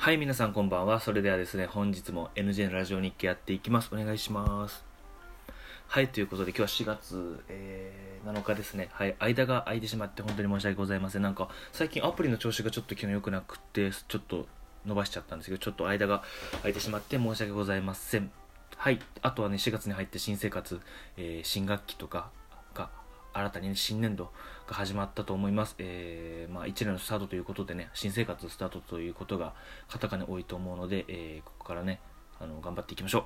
はい、皆さんこんばんは。それではですね、本日も NJ のラジオ日記やっていきます。お願いします。はい、ということで今日は4月、えー7日ですね。はい、間が空いてしまって本当に申し訳ございません。なんか、最近アプリの調子がちょっと昨日良くなくて、ちょっと伸ばしちゃったんですけど、ちょっと間が空いてしまって申し訳ございません。はい、あとはね、4月に入って新生活、えー新学期とか新たに、ね、新年度が始まったと思います、えーまあ、1年のスタートということでね新生活スタートということが方々に多いと思うので、えーここからねあの頑張っていきましょう。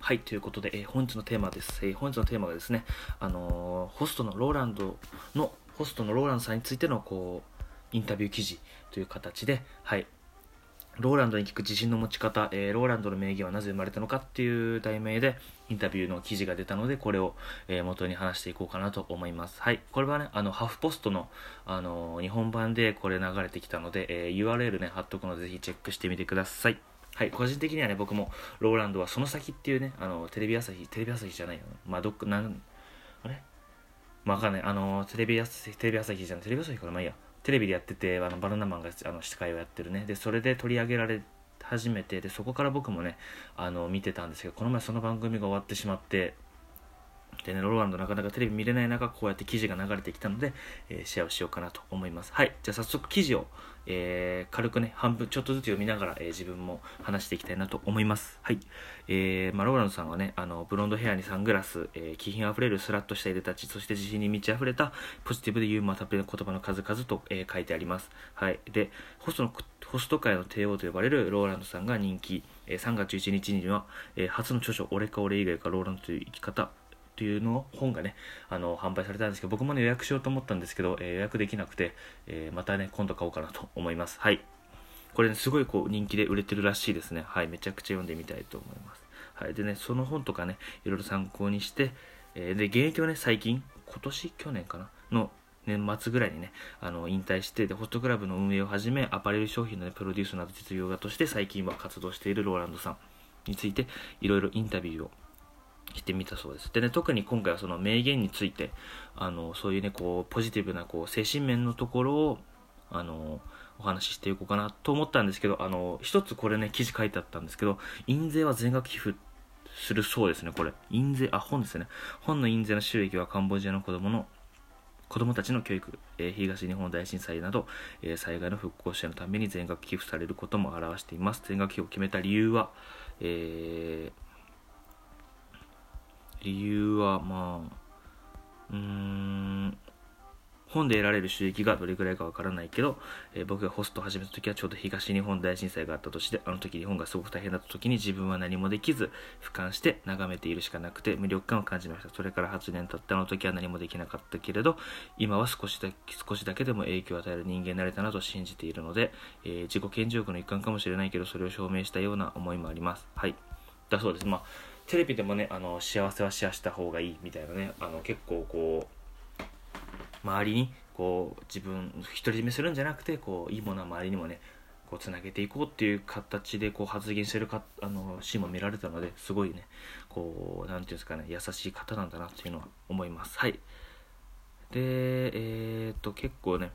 はいということで、えー本日のテーマです、えー本日のテーマがですね、あのーホストのローランドのホストのローランドさんについてのこうインタビュー記事という形ではい。ローランドに聞く自信の持ち方、えーローランドの名言はなぜ生まれたのかっていう題名でインタビューの記事が出たので、これを、えー元に話していこうかなと思います。はい。これはね、あの、ハフポストの、あの日本版でこれ流れてきたので、えー URL ね、貼っとくので、ぜひチェックしてみてください。はい。個人的にはね、僕も、ローランドはその先っていうね、あの、テレビ朝日、テレビ朝日じゃないよ。まあ、どっか、なん、あれ？まあ、わかんない。あの、テレビ朝日、テレビ朝日じゃない、テレビ朝日からまあいいや。テレビでやってて、あの、バナナマンが、あの、司会をやってるね。で、それで取り上げられ始めて、で、そこから僕もね、あの、見てたんですけど、この前その番組が終わってしまって、でね、ローランドなかなかテレビ見れない中、こうやって記事が流れてきたので、えーシェアをしようかなと思います。はい。じゃあ早速記事を、えー軽くね、半分、ちょっとずつ読みながら、えー自分も話していきたいなと思います。はい。えーまあ、ローランドさんはね、あの、ブロンドヘアにサングラス、え気品あふれるスラッとしたいでたち、そして自信に満ち溢れたポジティブでユーモアたっぷりの言葉の数々と、え書いてあります。はい。で、ホストの、ホスト界の帝王と呼ばれるローランドさんが人気、え3月11日には、え初の著書、俺か俺以外かローランドという生き方、というの本がねあの販売されたんですけど僕もね予約しようと思ったんですけど、えー予約できなくて、えーまたね今度買おうかなと思います。はい。これねすごいこう人気で売れてるらしいですね。はい。めちゃくちゃ読んでみたいと思います。はい。でねその本とかねいろいろ参考にして、えーで現役はね最近今年？去年かな？の年末ぐらいにねあの引退してでホストクラブの運営をはじめアパレル商品の、ね、プロデュースなど実業家として最近は活動しているローランドさんについていろいろインタビューをしてみたそうです。でね、特に今回はその名言について、あの、そういうね、こう、ポジティブな、こう、精神面のところを、あの、お話ししていこうかなと思ったんですけど、あの、一つこれね、記事書いてあったんですけど、印税は全額寄付するそうですね、これ。印税、あ、本ですね。本の印税の収益はカンボジアの子供の子供たちの教育、えー東日本大震災など、えー災害の復興支援のために全額寄付されることも表しています。全額寄付を決めた理由は、えー理由はまあうーん本で得られる収益がどれくらいかわからないけど、えー僕がホストを始めた時はちょうど東日本大震災があった年であの時日本がすごく大変だった時に自分は何もできず俯瞰して眺めているしかなくて無力感を感じました。それから8年経ってあの時は何もできなかったけれど今は少しだ少しだけでも影響を与える人間になれたなと信じているので、えー自己顕示欲の一環かもしれないけどそれを証明したような思いもあります。はい。だそうです。まあテレビでもねあの幸せはシェアした方がいいみたいなねあの結構こう周りにこう自分独り占めするんじゃなくてこういいものは周りにもねこうつなげていこうっていう形でこう発言してるかあのシーンも見られたのですごいねこうなんていうんですかね優しい方なんだなっていうのは思います。はい。でえー、っと結構ね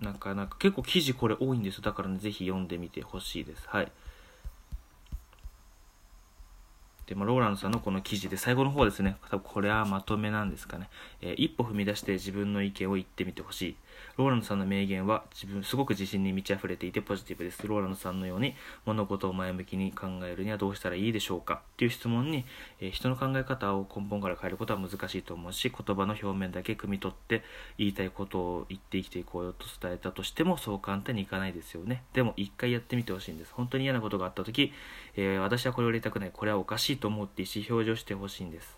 なかなか結構記事これ多いんですよ。だからねぜひ読んでみてほしいです。はい。で、まあ、ローランドさんのこの記事で最後の方ですね、多分これはまとめなんですかね、えー一歩踏み出して自分の意見を言ってみてほしい。ローランドさんの名言は自分すごく自信に満ち溢れていてポジティブです。ローランドさんのように物事を前向きに考えるにはどうしたらいいでしょうかっていう質問に、えー人の考え方を根本から変えることは難しいと思うし、言葉の表面だけ汲み取って言いたいことを言って生きていこうよと伝えたとしてもそう簡単にいかないですよね。でも一回やってみてほしいんです。本当に嫌なことがあった時、えー私はこれを入れたくない、これはおかしいと思って意思表示をしてほしいんです。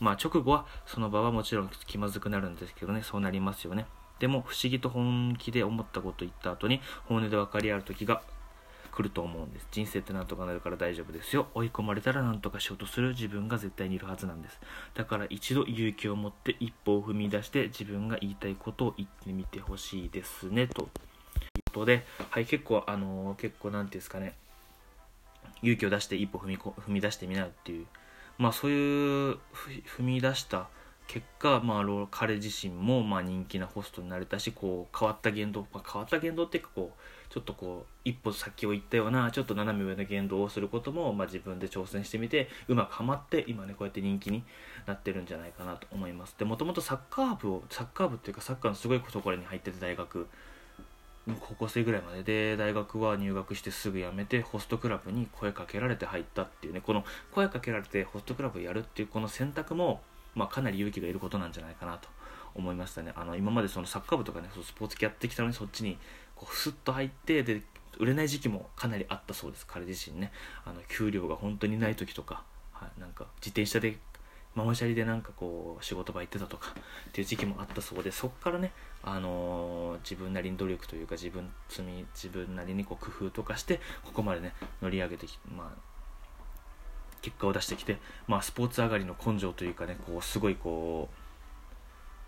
まあ直後はその場はもちろん気まずくなるんですけどね、そうなりますよね。でも不思議と本気で思ったこと言った後に本音で分かり合う時が来ると思うんです。人生ってなんとかなるから大丈夫ですよ。追い込まれたらなんとかしようとする自分が絶対にいるはずなんです。だから一度勇気を持って一歩を踏み出して自分が言いたいことを言ってみてほしいですね。ということで、はい、結構あのー結構なんていうんですかね、勇気を出して一歩踏み踏み出してみなっていう。まあそういう踏み出した結果、まあ、彼自身もまあ人気なホストになれたしこう変わった言動、まあ、変わった言動っていうかこうちょっとこう一歩先を行ったようなちょっと斜め上の言動をすることも、まあ、自分で挑戦してみてうまくはまって今ねこうやって人気になってるんじゃないかなと思います。でもともとサッカー部をサッカー部っていうかサッカーのすごいところに入ってて大学。高校生ぐらいまでで大学は入学してすぐ辞めてホストクラブに声かけられて入ったっていうねこの声かけられてホストクラブやるっていうこの選択も、まあ、かなり勇気がいることなんじゃないかなと思いましたね。あの今までそのサッカー部とかねスポーツ系やってきたのにそっちにこうスッと入ってで売れない時期もかなりあったそうです。彼自身ね。あの給料が本当にない時とか、はい、なんか自転車でママチャリでなんかこう仕事場行ってたとかっていう時期もあったそうでそこからね、あのー、自分なりに努力というか自分積み自分なりにこう工夫とかしてここまでね乗り上げてきまあ結果を出してきて、まあ、スポーツ上がりの根性というかねこうすごいこ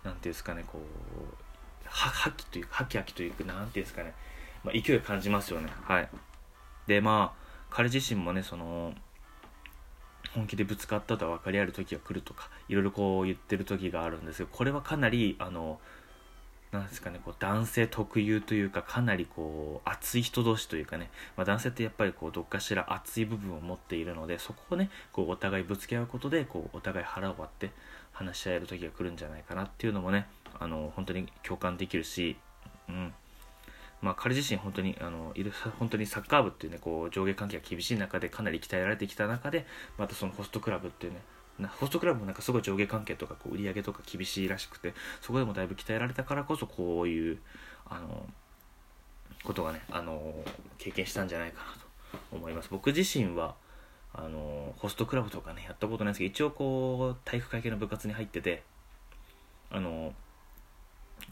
うなんていうんですかねこうははきというかはきはきというかなんていうんですかね、まあ、勢い感じますよね。はい。でまあ彼自身もねその本気でぶつかったと分かり合える時が来るとかいろいろこう言ってる時があるんですけどこれはかなりあのなんですかねこう男性特有というかかなりこう熱い人同士というかね、まあ、男性ってやっぱりこうどっかしら熱い部分を持っているのでそこをねこうお互いぶつけ合うことでこうお互い腹を割って話し合える時が来るんじゃないかなっていうのもねあの本当に共感できるし、うん。まあ、彼自身本当にあのいる本当にサッカー部っていうねこう上下関係が厳しい中でかなり鍛えられてきた中でまたそのホストクラブっていうねホストクラブもなんかすごい上下関係とかこう売り上げとか厳しいらしくてそこでもだいぶ鍛えられたからこそこういうあのことがねあの経験したんじゃないかなと思います。僕自身はあのホストクラブとかねやったことないんですけど一応こう体育会系の部活に入っててあの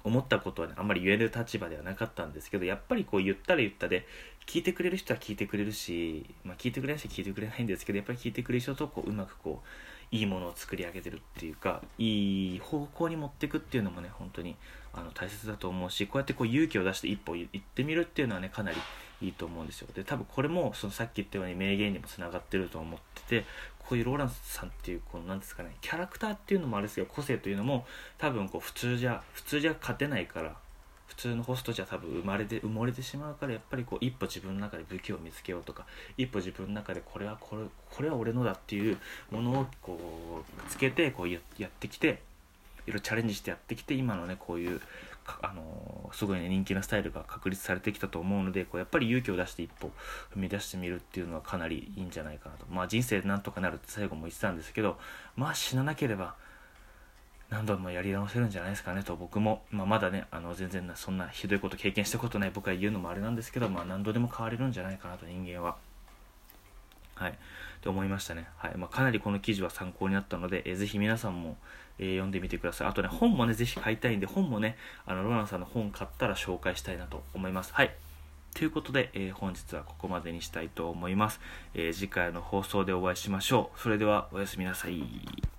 思ったことは、ね、あんまり言える立場ではなかったんですけどやっぱりこう言ったら言ったで聞いてくれる人は聞いてくれるし、まあ、聞いてくれない人は聞いてくれないんですけどやっぱり聞いてくれる人とこううまくこういいものを作り上げてるっていうかいい方向に持っていくっていうのもね本当にあの大切だと思うしこうやってこう勇気を出して一歩行ってみるっていうのはねかなりいいと思うんですよ。で多分これもそのさっき言ったように名言にもつながってると思っててこういうローランスさんっていうこのなんですかねキャラクターっていうのもあれですけど個性というのも多分こう普通じゃ普通じゃ勝てないから普通のホストじゃ多分生まれて埋もれてしまうからやっぱりこう一歩自分の中で武器を見つけようとか一歩自分の中でこれはこれこれは俺のだっていうものをこうつけてこうやってきていろいろチャレンジしてやってきて今のねこういうあのすごいね人気なスタイルが確立されてきたと思うのでこうやっぱり勇気を出して一歩踏み出してみるっていうのはかなりいいんじゃないかなと。まあ人生なんとかなるって最後も言ってたんですけどまあ死ななければ何度もやり直せるんじゃないですかねと僕も、まあ、まだねあの全然そんなひどいこと経験したことない僕が言うのもあれなんですけど、まあ、何度でも変われるんじゃないかなと人間は。はい、って思いましたね、はい。まあ、かなりこの記事は参考になったので、えー、ぜひ皆さんも、えー、読んでみてください。あとね本もねぜひ買いたいんで本もねあのロランさんの本買ったら紹介したいなと思います。はい。ということで、えー、本日はここまでにしたいと思います、え次回の放送でお会いしましょう。それではおやすみなさい。